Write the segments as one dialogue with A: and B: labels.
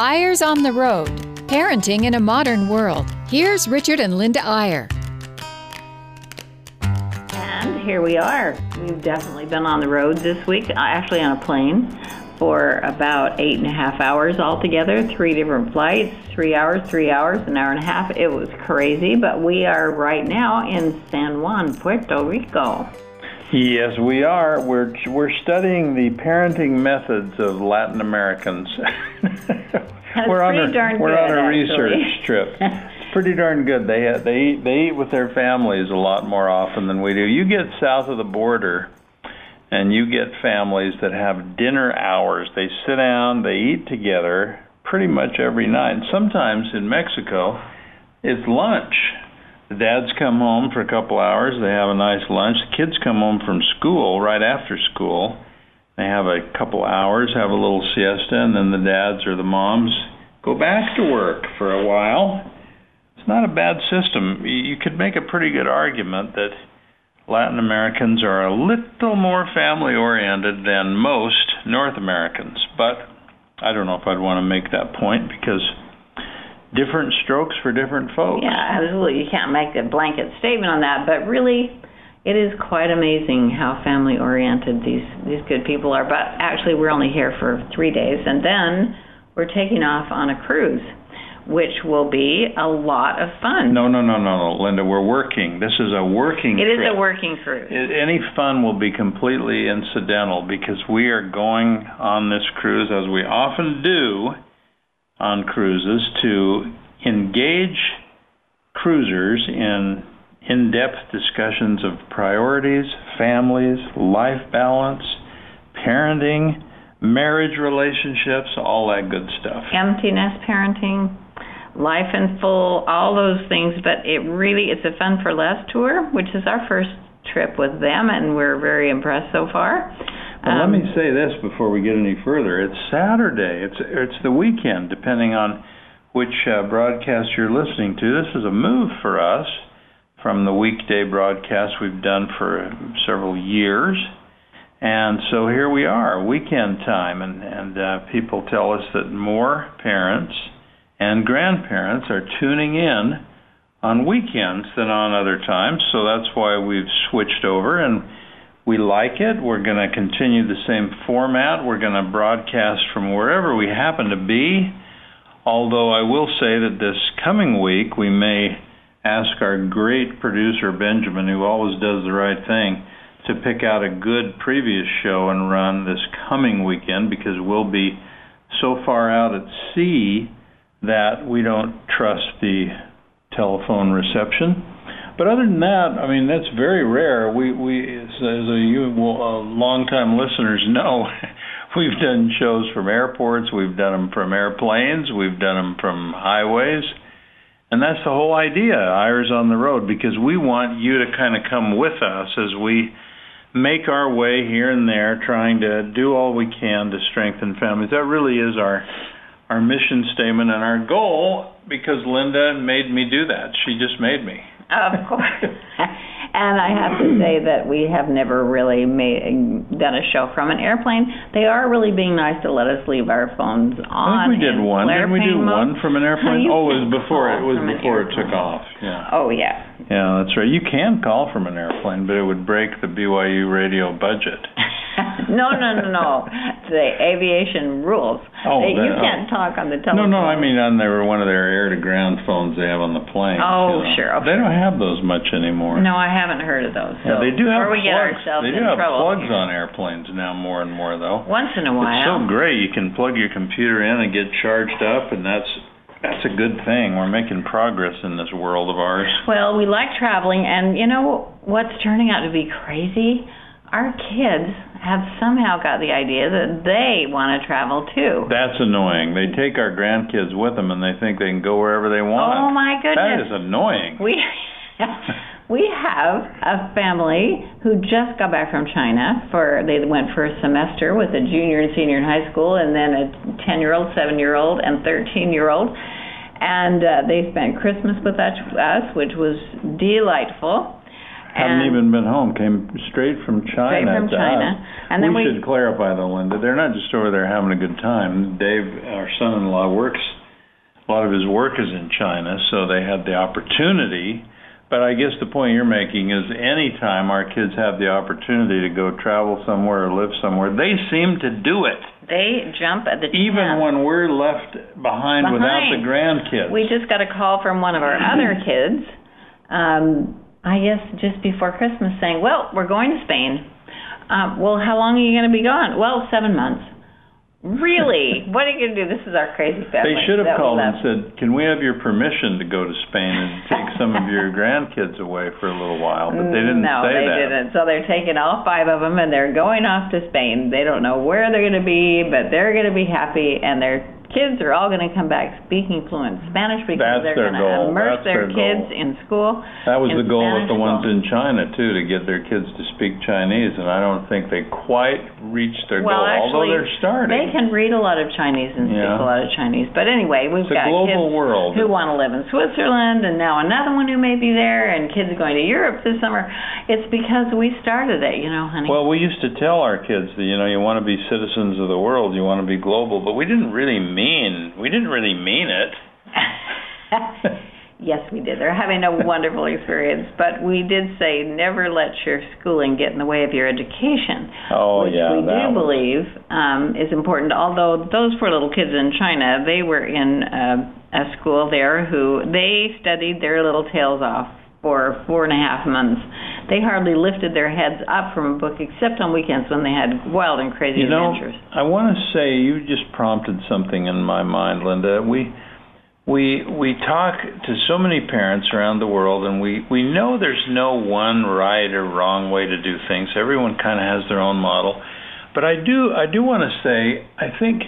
A: Eyres on the Road Parenting in a Modern World. Here's Richard and Linda Eyre.
B: And here we are. We've definitely been on the road this week, uh, actually on a plane for about eight and a half hours altogether, three different flights, three hours, three hours, an hour and a half. It was crazy, but we are right now in San Juan, Puerto Rico.
C: Yes, we are. We're we're studying the parenting methods of Latin Americans. we're on a we're on a research trip. It's pretty darn good. They they eat they eat with their families a lot more often than we do. You get south of the border, and you get families that have dinner hours. They sit down, they eat together pretty much every night. And sometimes in Mexico, it's lunch. The dads come home for a couple hours. They have a nice lunch. The kids come home from school right after school. They have a couple hours, have a little siesta, and then the dads or the moms go back to work for a while. It's not a bad system. You could make a pretty good argument that Latin Americans are a little more family oriented than most North Americans, but I don't know if I'd want to make that point because different strokes for different folks.
B: Yeah, absolutely. You can't make a blanket statement on that, but really, it is quite amazing how family oriented these these good people are. But actually, we're only here for three days, and then we're taking off on a cruise, which will be a lot of fun.
C: No, no, no, no, no, Linda. We're working. This is a working.
B: It is
C: trip.
B: a working cruise.
C: Any fun will be completely incidental because we are going on this cruise, as we often do on cruises, to engage cruisers in in depth discussions of priorities, families, life balance, parenting, marriage relationships, all that good stuff.
B: Empty nest parenting, life in full, all those things. But it really it's a fun for less tour, which is our first trip with them, and we're very impressed so far.
C: Well, let
B: Um,
C: me say this before we get any further. It's Saturday. It's it's the weekend, depending on which uh, broadcast you're listening to. This is a move for us from the weekday broadcast we've done for several years, and so here we are, weekend time, and and uh, people tell us that more parents and grandparents are tuning in on weekends than on other times. So that's why we've switched over and we like it. We're going to continue the same format. We're going to broadcast from wherever we happen to be. Although I will say that this coming week we may ask our great producer Benjamin, who always does the right thing, to pick out a good previous show and run this coming weekend because we'll be so far out at sea that we don't trust the telephone reception. But other than that, I mean, that's very rare. We we as, as a, you uh, longtime listeners know, we've done shows from airports, we've done them from airplanes, we've done them from highways, and that's the whole idea. Eyres on the road because we want you to kind of come with us as we make our way here and there, trying to do all we can to strengthen families. That really is our our mission statement and our goal because Linda made me do that. She just made me.
B: Of course. and I have to say that we have never really made done a show from an airplane. They are really being nice to let us leave our phones on.
C: I think we did one. Didn't we do
B: mode.
C: one from an airplane? Oh, it was before it was before it took off. Yeah.
B: Oh yeah.
C: Yeah, that's right. You can call from an airplane, but it would break the BYU radio budget.
B: no, no, no, no. The aviation rules.
C: Oh,
B: They- you
C: oh.
B: can't talk on the telephone.
C: no, no. I mean on their one of their air to ground phones they have on the plane.
B: Oh,
C: you know.
B: sure,
C: They don't have those much anymore.
B: No, I haven't heard of those.
C: Yeah,
B: so
C: they do have
B: we get
C: plugs.
B: ourselves
C: they do
B: in
C: have
B: trouble.
C: plugs on airplanes now more and more though.
B: Once in a while.
C: It's so great. You can plug your computer in and get charged up, and that's that's a good thing. We're making progress in this world of ours.
B: Well, we like traveling, and you know what's turning out to be crazy? Our kids have somehow got the idea that they want to travel too.
C: That's annoying. They take our grandkids with them, and they think they can go wherever they want.
B: Oh my goodness.
C: That is annoying.
B: We we have a family who just got back from China for they went for a semester with a junior and senior in high school and then a 10-year-old, 7-year-old and 13-year-old and uh, they spent Christmas with us, which was delightful. And-
C: even been home. Came straight from China.
B: Straight from
C: to
B: China.
C: us.
B: And then
C: we,
B: we-
C: should clarify though, Linda. They're not just over there having a good time. Dave, our son-in-law, works. A lot of his work is in China, so they had the opportunity. But I guess the point you're making is anytime our kids have the opportunity to go travel somewhere or live somewhere, they seem to do it.
B: They jump at the
C: Even
B: chance.
C: when we're left behind, without the grandkids.
B: We just got a call from one of our other kids, um, I guess just before Christmas, saying, "Well, we're going to Spain." Um, well, how long are you going to be gone? Well, seven months. Really? what are you going to do? This is our crazy family.
C: They should have
B: that
C: called and said, "Can we have your permission to go to Spain and take some of your grandkids away for a little while?" But they didn't
B: no,
C: say
B: they
C: that.
B: didn't. So they're taking all five of them and they're going off to Spain. They don't know where they're going to be, but they're going to be happy, and their kids are all going to come back speaking fluent Spanish because
C: That's
B: they're
C: their
B: going to
C: goal.
B: immerse
C: That's
B: their
C: their
B: kids
C: goal.
B: in school.
C: That was
B: in
C: the goal with
B: Spanish
C: the ones in China too, to get their kids to speak Chinese, and I don't think they quite reached their
B: Well,
C: goal. although
B: actually,
C: they're starting.
B: They can read a lot of Chinese and speak
C: Yeah.
B: a lot of Chinese. But anyway, we've
C: It's a
B: got
C: global
B: kids
C: world.
B: who want to live in Switzerland, and now another one who may be there, and kids going to Europe this summer. It's because we started it, you know, honey.
C: Well, we used to tell our kids that you know you want to be citizens of the world, you want to be global, but we didn't really mean we didn't really mean it.
B: yes, we did. They're having a wonderful experience, but we did say never let your schooling get in the way of your education.
C: Oh
B: which
C: yeah,
B: we do
C: was-
B: believe um, is important. Although those poor little kids in China, they were in uh, a school there who they studied their little tails off for four and a half months. They hardly lifted their heads up from a book except on weekends when they had wild and crazy
C: You know,
B: adventures.
C: I want to say you just prompted something in my mind, Linda. We we we talk to so many parents around the world, and we we know there's no one right or wrong way to do things. Everyone kind of has their own model. But I do I do want to say I think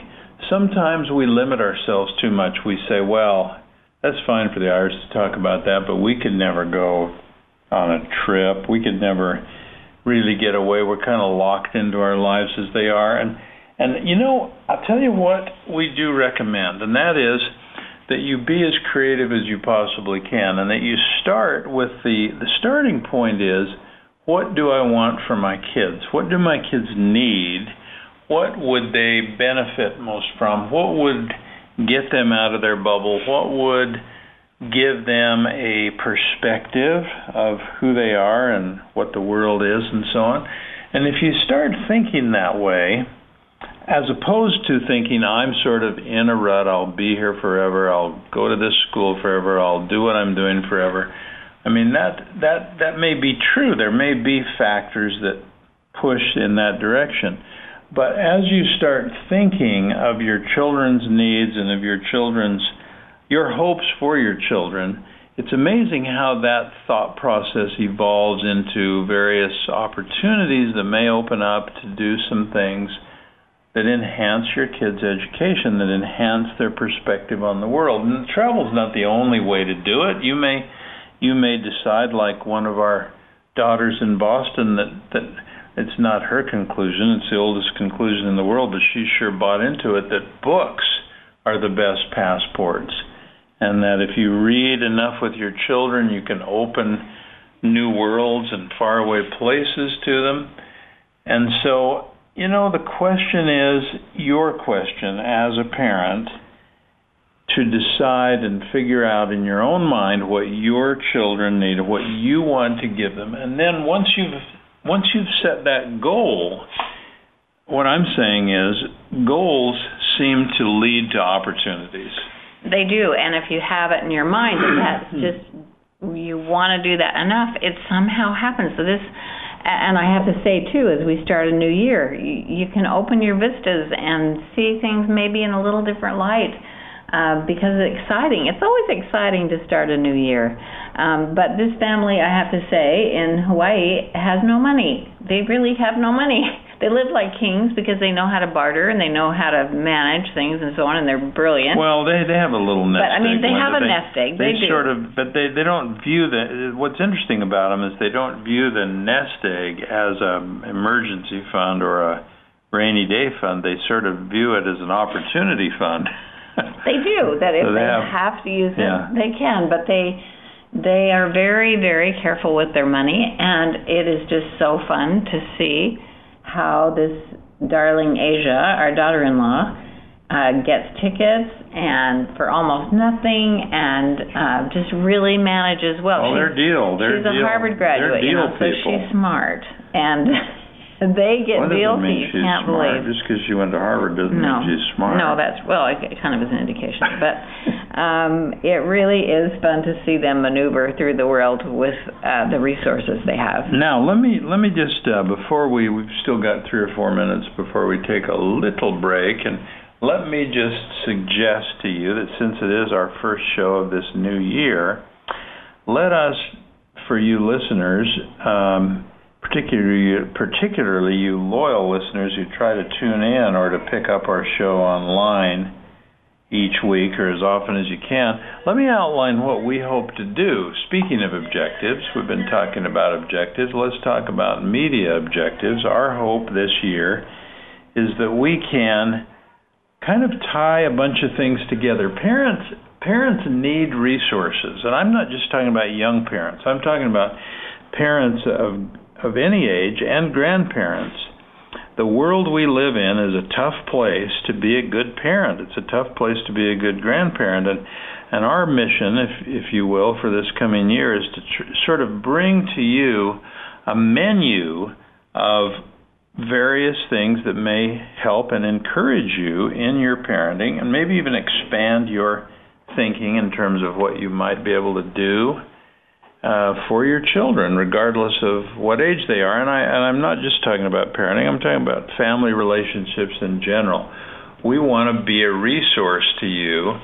C: sometimes we limit ourselves too much. We say, well, that's fine for the Irish to talk about that, but we could never go on a trip. We could never really get away. We're kind of locked into our lives as they are. And and you know, I'll tell you what we do recommend, and that is that you be as creative as you possibly can, and that you start with the the starting point is what do I want for my kids? What do my kids need? What would they benefit most from? What would get them out of their bubble? What would give them a perspective of who they are and what the world is and so on. And if you start thinking that way, as opposed to thinking I'm sort of in a rut, I'll be here forever, I'll go to this school forever, I'll do what I'm doing forever. I mean that that that may be true. There may be factors that push in that direction. But as you start thinking of your children's needs and of your children's your hopes for your children, it's amazing how that thought process evolves into various opportunities that may open up to do some things that enhance your kids' education, that enhance their perspective on the world. And travel's not the only way to do it. You may you may decide, like one of our daughters in Boston, that that it's not her conclusion, it's the oldest conclusion in the world, but she sure bought into it that books are the best passports. And that if you read enough with your children, you can open new worlds and faraway places to them. And so, you know, the question is your question as a parent to decide and figure out in your own mind what your children need, what you want to give them. And then once you've once you've set that goal, what I'm saying is goals seem to lead to opportunities.
B: They do, and if you have it in your mind that that's just you want to do that enough, it somehow happens. So this, and I have to say too, as we start a new year, you, you can open your vistas and see things maybe in a little different light. Uh, because it's exciting. It's always exciting to start a new year. Um, but this family, I have to say, in Hawaii has no money. They really have no money. They live like kings because they know how to barter and they know how to manage things and so on, and they're brilliant.
C: Well, they they have a little nest
B: But, I mean, they have a nest egg. They do.
C: sort of, but they they don't view the. What's interesting about them is they don't view the nest egg as a emergency fund or a rainy day fund. They sort of view it as an opportunity fund.
B: They do that if
C: So they
B: they
C: have-
B: have, to use it,
C: yeah.
B: they can. But they, They are very, very careful with their money, and it is just so fun to see how this darling Asia, our daughter in law, uh, gets tickets and for almost nothing and uh, just really manages well.
C: Oh, they're deal. They're
B: she's a
C: deal.
B: Harvard graduate, you know, so she's smart. And they get
C: does
B: deals that
C: mean
B: you
C: she's
B: can't
C: smart?
B: believe.
C: Just because she went to Harvard doesn't
B: No,
C: mean she's smart.
B: no, that's well, it it kind of is an indication, but um, it really is fun to see them maneuver through the world with uh, the resources they have.
C: Now let me let me just uh, before we we've still got three or four minutes before we take a little break, and let me just suggest to you that since it is our first show of this new year, let us, for you listeners, um, particularly particularly you loyal listeners who try to tune in or to pick up our show online each week or as often as you can. Let me outline what we hope to do. Speaking of objectives, we've been talking about objectives. Let's talk about media objectives. Our hope this year is that we can kind of tie a bunch of things together. Parents parents need resources, and I'm not just talking about young parents. I'm talking about parents of of any age and grandparents the world we live in is a tough place to be a good parent. It's a tough place to be a good grandparent, and and our mission, if if you will, for this coming year is to tr- sort of bring to you a menu of various things that may help and encourage you in your parenting, and maybe even expand your thinking in terms of what you might be able to do uh, for your children, regardless of what age they are. And I and I'm not just talking about parenting. I'm talking about family relationships in general. We want to be a resource to you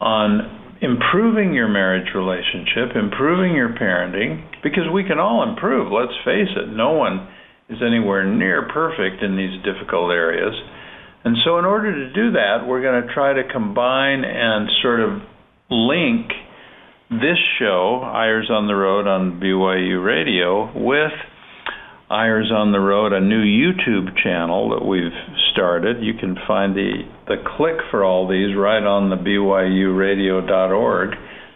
C: on improving your marriage relationship, improving your parenting, because we can all improve. Let's face it. No one is anywhere near perfect in these difficult areas. And so, in order to do that, we're going to try to combine and sort of link this show, Eyres on the Road on BYU Radio, with Eyres on the Road, a new YouTube channel that we've started. You can find the, the click for all these right on the BYURadio.org.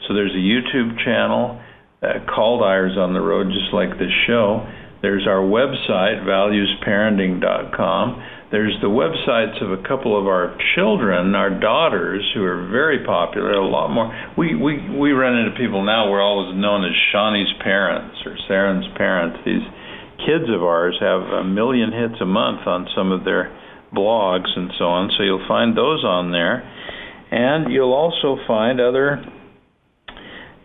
C: So there's a YouTube channel uh, called Eyres on the Road, just like this show. There's our website, valuesparenting.com. There's the websites of a couple of our children, our daughters, who are very popular. A lot more. We we we run into people now. We're always known as Shawni's parents or Saren's parents. These kids of ours have a million hits a month on some of their blogs and so on. So you'll find those on there, and you'll also find other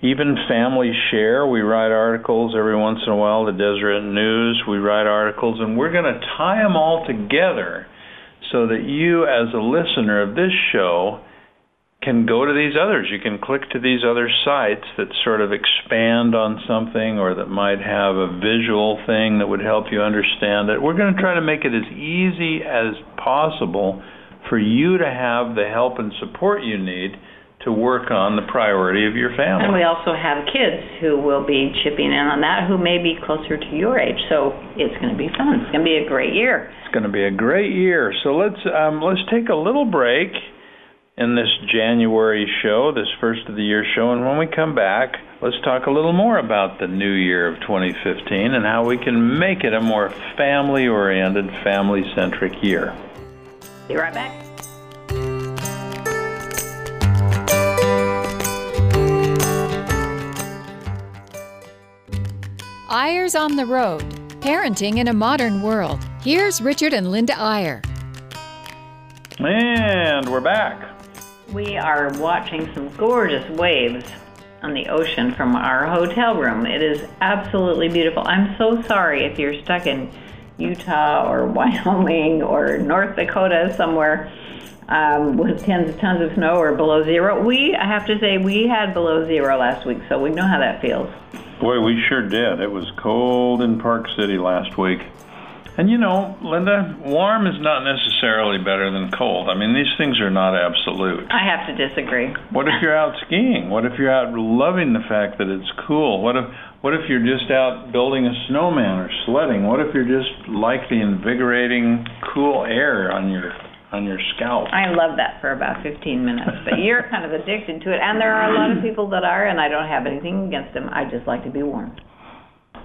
C: even family share. We write articles every once in a while. The Deseret News. We write articles, and we're going to tie them all together so that you, as a listener of this show, can go to these others. You can click to these other sites that sort of expand on something or that might have a visual thing that would help you understand it. We're going to try to make it as easy as possible for you to have the help and support you need to work on the priority of your family.
B: And we also have kids who will be chipping in on that who may be closer to your age. So it's going to be fun. It's going to be a great year.
C: It's going to be a great year. So let's um, let's take a little break in this January show, this first of the year show, and when we come back, let's talk a little more about the new year of 2015 and how we can make it a more family-oriented, family-centric year.
B: Be right back.
A: Eyres on the Road Parenting in a Modern World. Here's Richard and Linda Eyre.
C: And we're back.
B: We are watching some gorgeous waves on the ocean from our hotel room. It is absolutely beautiful. I'm so sorry if you're stuck in Utah or Wyoming or North Dakota somewhere um, with tens of tons of snow or below zero. We, I have to say, we had below zero last week, so we know how that feels.
C: Boy, we sure did. It was cold in Park City last week. And you know, Linda, warm is not necessarily better than cold. I mean, these things are not absolute.
B: I have to disagree.
C: What if you're out skiing? What if you're out loving the fact that it's cool? What if what if you're just out building a snowman or sledding? What if you're just like the invigorating cool air on your on your scalp.
B: I love that for about 15 minutes, but you're kind of addicted to it, and there are a lot of people that are, and I don't have anything against them. I just like to be warm.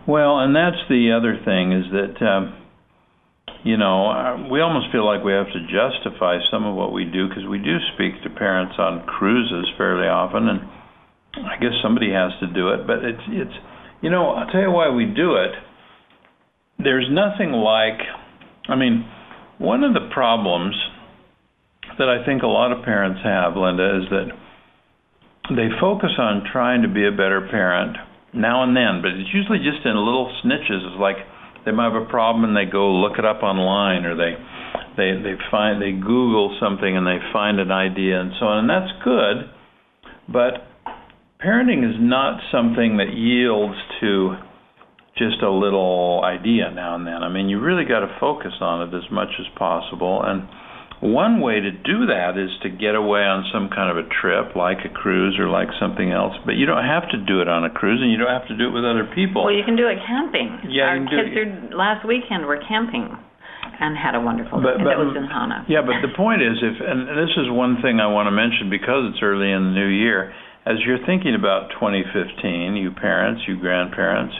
C: Well, and that's the other thing is that, um, you know, uh, we almost feel like we have to justify some of what we do because we do speak to parents on cruises fairly often, and I guess somebody has to do it. But it's it's, you know, I'll tell you why we do it. There's nothing like, I mean, one of the problems that I think a lot of parents have, Linda, is that they focus on trying to be a better parent now and then, but it's usually just in little snitches. It's like they might have a problem and they go look it up online, or they they they find they Google something and they find an idea and so on, and that's good. But parenting is not something that yields to just a little idea now and then. I mean, you really got to focus on it as much as possible. And one way to do that is to get away on some kind of a trip, like a cruise or like something else. But you don't have to do it on a cruise, and you don't have to do it with other people.
B: Well, you can do it camping.
C: Yeah,
B: Our
C: you can do
B: kids are, last weekend were camping and had a wonderful
C: But- but-
B: it was in Hana.
C: Yeah, but the point is, if and this is one thing I want to mention because it's early in the new year, as you're thinking about 2015, you parents, you grandparents,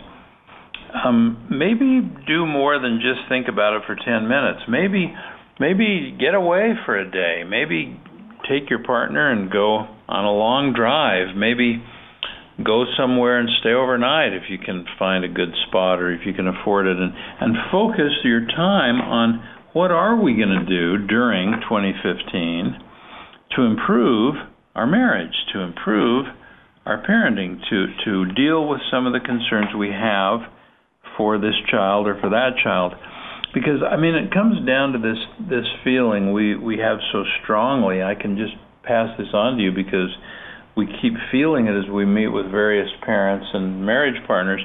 C: um, maybe do more than just think about it for 10 minutes. Maybe, maybe get away for a day. Maybe take your partner and go on a long drive. Maybe go somewhere and stay overnight if you can find a good spot or if you can afford it and and focus your time on what are we going to do during 2015 to improve our marriage to improve our parenting to to deal with some of the concerns we have for this child or for that child because I mean it comes down to this this feeling we we have so strongly I can just pass this on to you because we keep feeling it as we meet with various parents and marriage partners.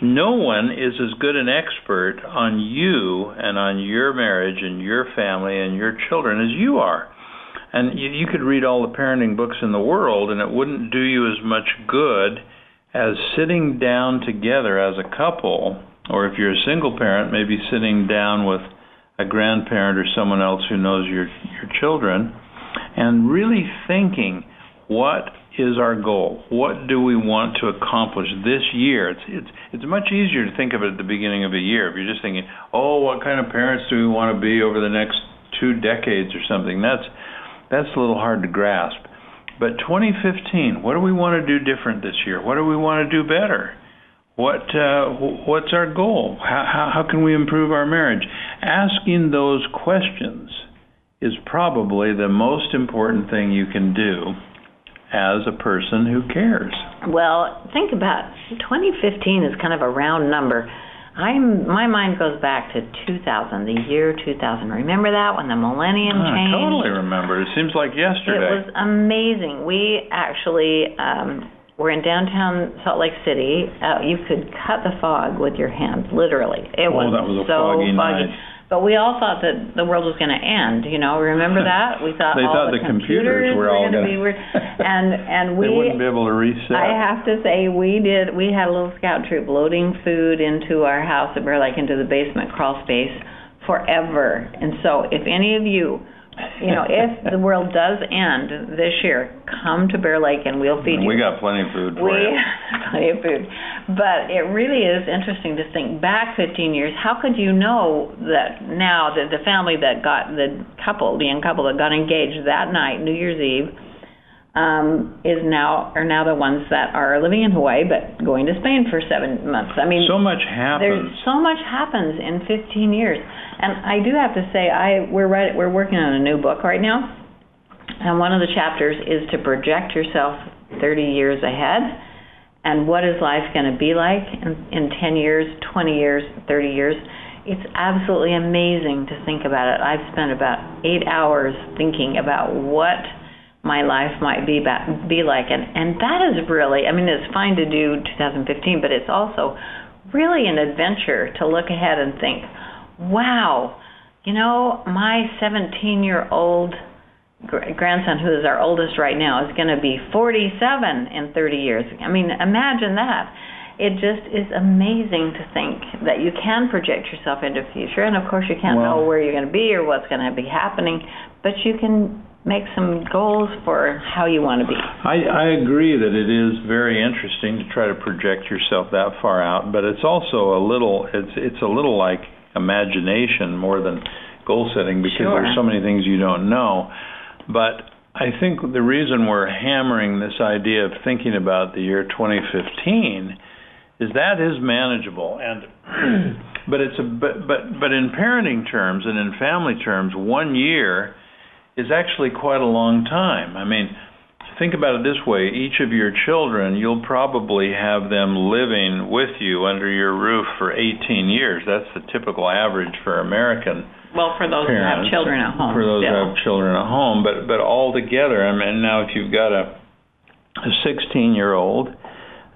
C: No one is as good an expert on you and on your marriage and your family and your children as you are. And you, you could read all the parenting books in the world, and it wouldn't do you as much good as sitting down together as a couple, or if you're a single parent, maybe sitting down with a grandparent or someone else who knows your your children, and really thinking what is our goal? What do we want to accomplish this year? It's it's it's much easier to think of it at the beginning of a year. If you're just thinking, "Oh, what kind of parents do we want to be over the next two decades or something?" That's that's a little hard to grasp. But 2015, what do we want to do different this year? What do we want to do better? What uh, what's our goal? How, how how can we improve our marriage? Asking those questions is probably the most important thing you can do as a person who cares.
B: Well, think about 2015 is kind of a round number. I'm my mind goes back to 2000, the year 2000. Remember that when the millennium changed?
C: I
B: changed?
C: totally remember. It seems like yesterday.
B: It
C: yesterday.
B: was amazing. We actually um, were in downtown Salt Lake City. Uh, you could cut the fog with your hands, literally. It
C: Oh,
B: was
C: that was a
B: so
C: foggy night.
B: But we all thought that the world was going to end. You know, remember that? We thought
C: They
B: all
C: thought
B: the,
C: computers were all
B: going to
C: gonna-
B: be weird. And and we
C: they wouldn't be able to reset.
B: I have to say, we did. We had a little scout troop loading food into our house at Bear Lake into the basement crawl space forever. And so, if any of you, you know, if the world does end this year, come to Bear Lake and we'll feed you.
C: we got plenty of food for
B: We
C: you.
B: plenty of food. But it really is interesting to think back 15 years. How could you know that now that the family that got the couple, the young couple that got engaged that night, New Year's Eve, um, is now are now the ones that are living in Hawaii but going to Spain for seven months. I mean,
C: So much
B: there's
C: happens.
B: so much happens in 15 years, and I do have to say, I we're right, we're working on a new book right now, and one of the chapters is to project yourself 30 years ahead, and what is life going to be like in, in 10 years, 20 years, 30 years. It's absolutely amazing to think about it. I've spent about eight hours thinking about what my life might be ba- be like, and and that is really, I mean, it's fine to do 2015, but it's also really an adventure to look ahead and think, wow, you know, my 17 year old gr- grandson, who is our oldest right now, is going to be 47 in 30 years. I mean, imagine that. it just is amazing to think that you can project yourself into the future. And of course, you can't know where you're going to be or what's going to be happening, but you can make some goals for how you want to be.
C: I, I agree that it is very interesting to try to project yourself that far out, but it's also a little it's it's a little like imagination more than goal setting because
B: Sure.
C: there's so many things you don't know. But I think the reason we're hammering this idea of thinking about the year 2015 is that is manageable and but it's a but but but in parenting terms and in family terms one year is actually quite a long time. I mean, think about it this way each of your children, you'll probably have them living with you under your roof for 18 years. That's the typical average for American
B: Well, for those
C: parents.
B: who have children at home.
C: For those who have children at home. But, but all together, I mean, now if you've got a, a 16 year old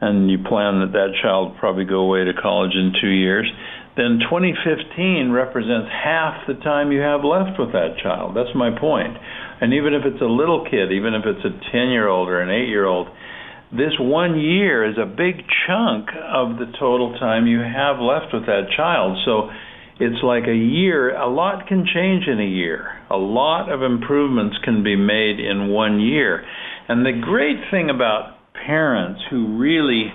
C: and you plan that that child will probably go away to college in two years, then 2015 represents half the time you have left with that child. That's my point. And even if it's a little kid, even if it's a 10 year old or an 8 year old, this one year is a big chunk of the total time you have left with that child. So it's like a year, a lot can change in a year. A lot of improvements can be made in one year. And the great thing about parents who really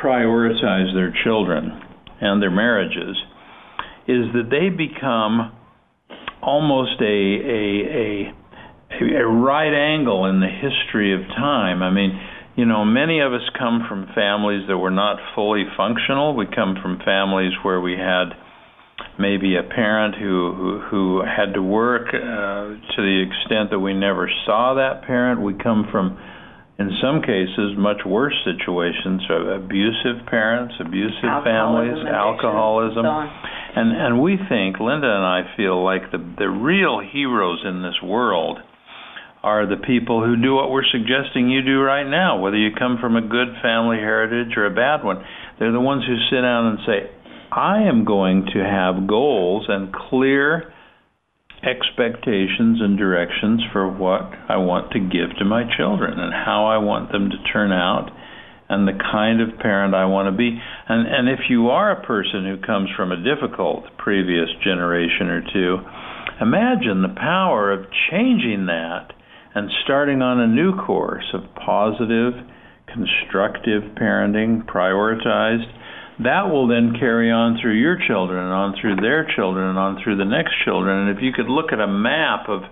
C: prioritize their children and their marriages is that they become almost a a a, a right angle in the history of time. I mean, you know, many of us come from families that were not fully functional. We come from families where we had maybe a parent who who, who had to work uh, to the extent that we never saw that parent. We come from in some cases much worse situations of abusive parents, abusive families,
B: Alcoholism, addiction,
C: alcoholism.
B: so.
C: And and we think Linda and I feel like the the real heroes in this world are the people who do what we're suggesting you do right now, whether you come from a good family heritage or a bad one. They're the ones who sit down and say, I am going to have goals and clear expectations and directions for what I want to give to my children and how I want them to turn out and the kind of parent I want to be. And and if you are a person who comes from a difficult previous generation or two, imagine the power of changing that and starting on a new course of positive, constructive parenting, prioritized. That will then carry on through your children and on through their children and on through the next children. And if you could look at a map of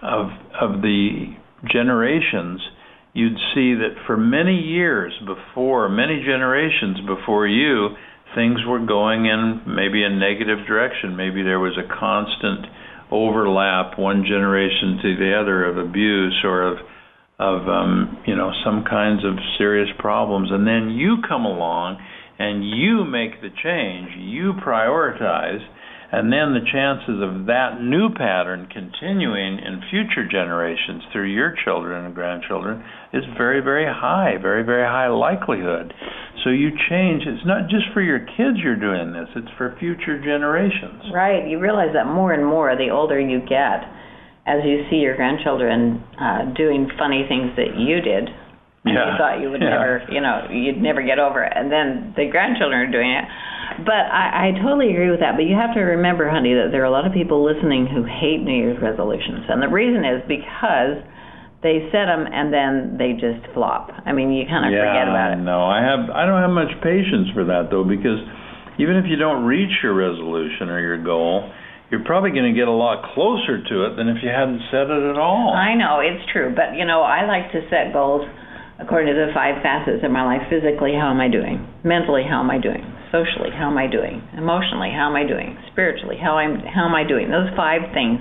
C: of of the generations, you'd see that for many years before, many generations before you, things were going in maybe a negative direction. Maybe there was a constant overlap one generation to the other of abuse or of of um, you know some kinds of serious problems, and then you come along and you make the change, you prioritize, and then the chances of that new pattern continuing in future generations through your children and grandchildren is very, very high, very, very high likelihood. So you change. It's not just for your kids you're doing this, it's for future generations.
B: Right. You realize that more and more the older you get, as you see your grandchildren uh, doing funny things that you did,
C: Yeah,
B: you thought you would
C: yeah.
B: never, you know, you'd never get over it, and then the grandchildren are doing it. But I, I totally agree with that. But you have to remember, honey, that there are a lot of people listening who hate New Year's resolutions, and the reason is because they set them and then they just flop. I mean, you kind of
C: yeah,
B: forget about it.
C: No, I have I don't have much patience for that though because even if you don't reach your resolution or your goal, you're probably going to get a lot closer to it than if you hadn't set it at all.
B: I know it's true, but you know, I like to set goals according to the five facets of my life. Physically, how am I doing? Mentally, how am I doing? Socially, how am I doing? Emotionally, how am I doing? Spiritually, how am how am I doing? Those five things,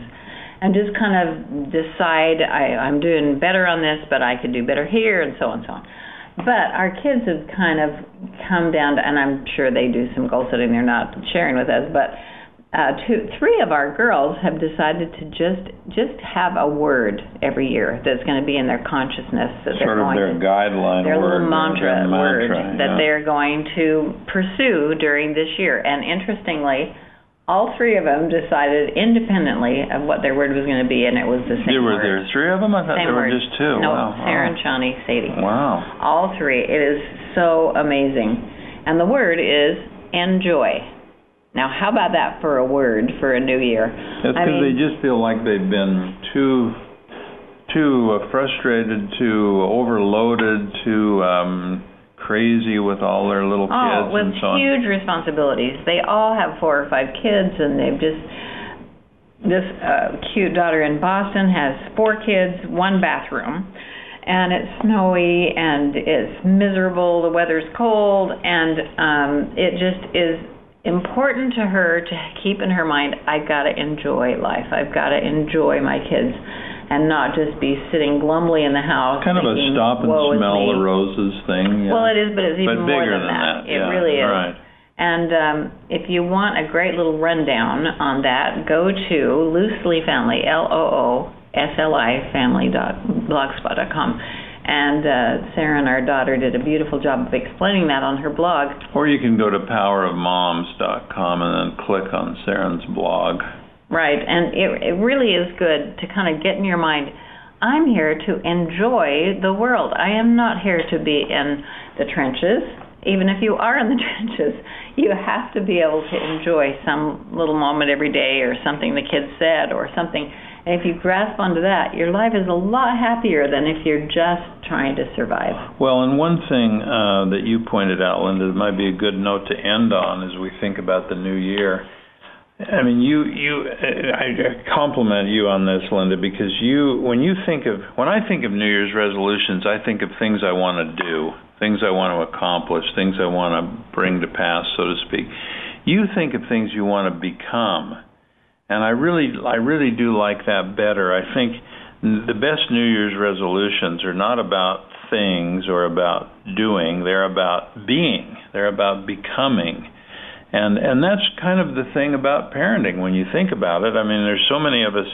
B: and just kind of decide I, I'm doing better on this, but I could do better here, and so on and so on. But our kids have kind of come down to, and I'm sure they do some goal setting. They're not sharing with us, but uh, two, three of our girls have decided to just just have a word every year that's going to be in their consciousness that
C: sort
B: they're
C: of
B: going
C: their
B: to
C: guideline
B: their
C: word,
B: little mantra,
C: their
B: word
C: mantra,
B: that
C: yeah.
B: they're going to pursue during this year. And interestingly, all three of them decided independently of what their word was going to be, and it was the same
C: There were
B: word.
C: there three of them? I thought
B: Same
C: there were just two.
B: No,
C: wow.
B: Sarah
C: wow.
B: and Shawni, Saydi.
C: Wow.
B: All three. It is so amazing. And the word is enjoy. Now, how about that for a word for a new year?
C: That's
B: I
C: because
B: mean,
C: they just feel like they've been too too uh, frustrated, too overloaded, too um, crazy with all their little
B: Oh,
C: kids
B: with
C: and so on.
B: huge responsibilities. They all have four or five kids, and they've just. This uh, cute daughter in Boston has four kids, one bathroom, and it's snowy and it's miserable. The weather's cold, and um, it just is important to her to keep in her mind, I've got to enjoy life. I've got to enjoy my kids, and not just be sitting glumly in the house.
C: Kind of a stop and smell the roses thing. Yeah.
B: Well, it is, but it's even
C: but
B: more
C: bigger
B: than,
C: than
B: that.
C: that.
B: It
C: yeah.
B: really is.
C: Right.
B: And um, if you want a great little rundown on that, go to Loosli Family, L O O S L I Family dot blogspot dot com. And uh, Sarah and our daughter did a beautiful job of explaining that on her blog.
C: Or you can go to powerofmoms.com and then click on Saren's blog.
B: Right, and it, it really is good to kind of get in your mind. I'm here to enjoy the world. I am not here to be in the trenches. Even if you are in the trenches, you have to be able to enjoy some little moment every day or something the kids said or something. If you grasp onto that, your life is a lot happier than if you're just trying to survive.
C: Well, and one thing uh, that you pointed out, Linda, that might be a good note to end on as we think about the new year. I mean, you you I compliment you on this, Linda, because you when you think of when I think of New Year's resolutions, I think of things I want to do, things I want to accomplish, things I want to bring to pass, so to speak. You think of things you want to become, and I really I really do like that better. I think the best New Year's resolutions are not about things or about doing; they're about being. They're about becoming. And and that's kind of the thing about parenting when you think about it. I mean, there's so many of us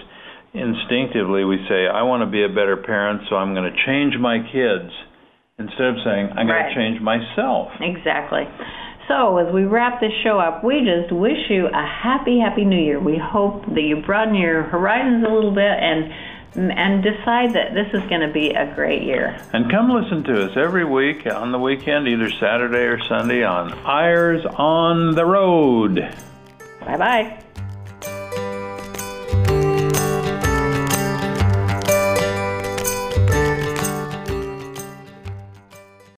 C: instinctively we say, I want to be a better parent, so I'm going to change my kids instead of saying "I'm going to change myself.
B: Exactly. So, as we wrap this show up, we just wish you a happy, happy new year. We hope that you broaden your horizons a little bit and and decide that this is going to be a great year.
C: And come listen to us every week on the weekend, either Saturday or Sunday on Eyres on the Road.
B: Bye bye.